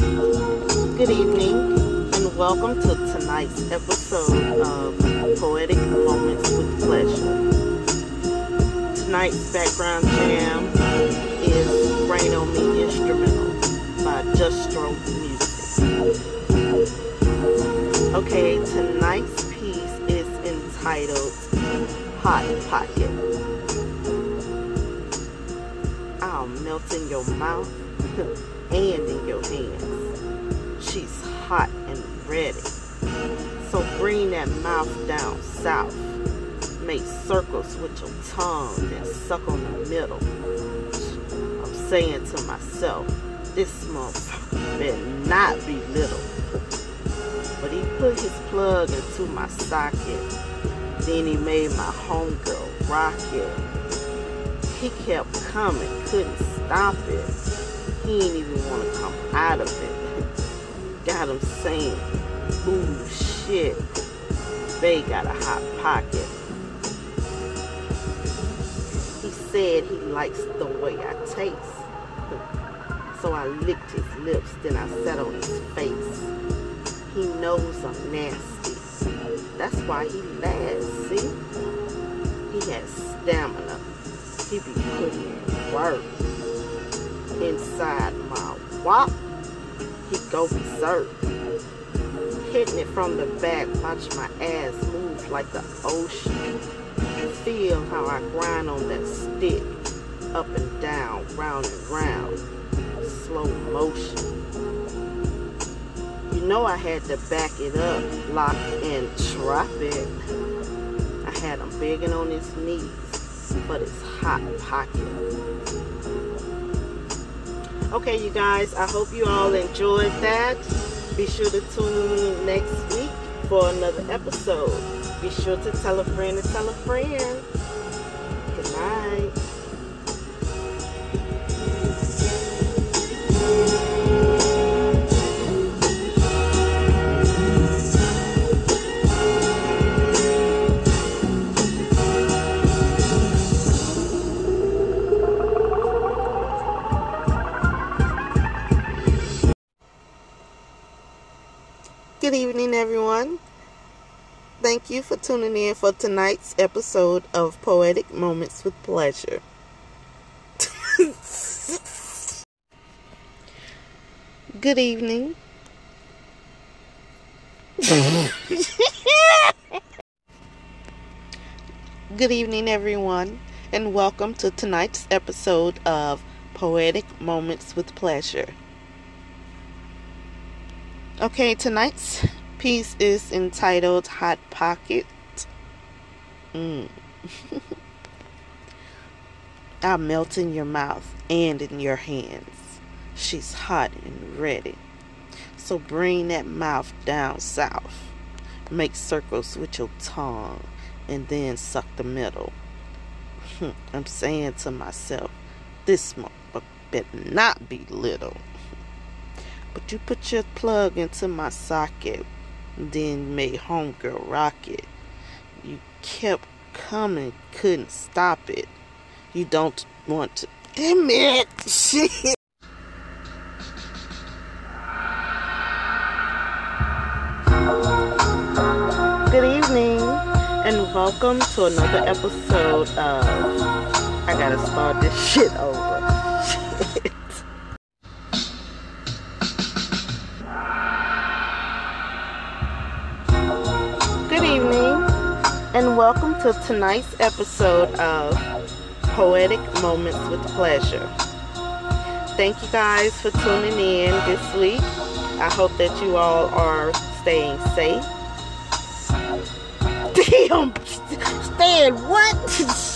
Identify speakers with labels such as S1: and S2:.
S1: Good evening, and welcome to tonight's episode of Poetic Moments with Pleasure. Tonight's background jam is Rain on Me Instrumental by Justro Music. Okay, tonight's piece is entitled Hot Pocket. I'll melt in your mouth and in your hands. She's hot and ready. So bring that mouth down south. Make circles with your tongue and suck on the middle. I'm saying to myself, this motherfucker better not be little. But he put his plug into my socket. Then he made my homegirl rock it. He kept coming, couldn't stop it. He didn't even want to come out of it. Got him saying, ooh, shit. They got a hot pocket. He said he likes the way I taste. So I licked his lips, then I sat on his face. He knows I'm nasty. That's why he laughs, see? He has stamina. He be putting in work wop, he go berserk. Hitting it from the back, watch my ass move like the ocean. Feel how I grind on that stick, up and down, round and round, slow motion. You know I had to back it up, lock and drop it. I had him begging on his knees for this hot pocket. Okay, you guys, I hope you all enjoyed that. Be sure to tune in next week for another episode. Be sure to tell a friend and tell a friend. Good evening, everyone. Thank you for tuning in for tonight's episode of Poetic Moments with Pleasure. Good evening. Good evening, everyone, and welcome to tonight's episode of Poetic Moments with Pleasure. Okay, tonight's piece is entitled Hot Pocket. Mm. I'll melt in your mouth and in your hands. She's hot and ready. So bring that mouth down south. Make circles with your tongue and then suck the middle. I'm saying to myself, this motherfucker better not be little. But you put your plug into my socket, then made homegirl rock it. You kept coming, couldn't stop it. You don't want to. Damn it! Shit! Good evening, and welcome to another episode of. I gotta start this shit over. And welcome to tonight's episode of Poetic Moments with Pleasure. Thank you guys for tuning in this week. I hope that you all are staying safe. Damn, staying what?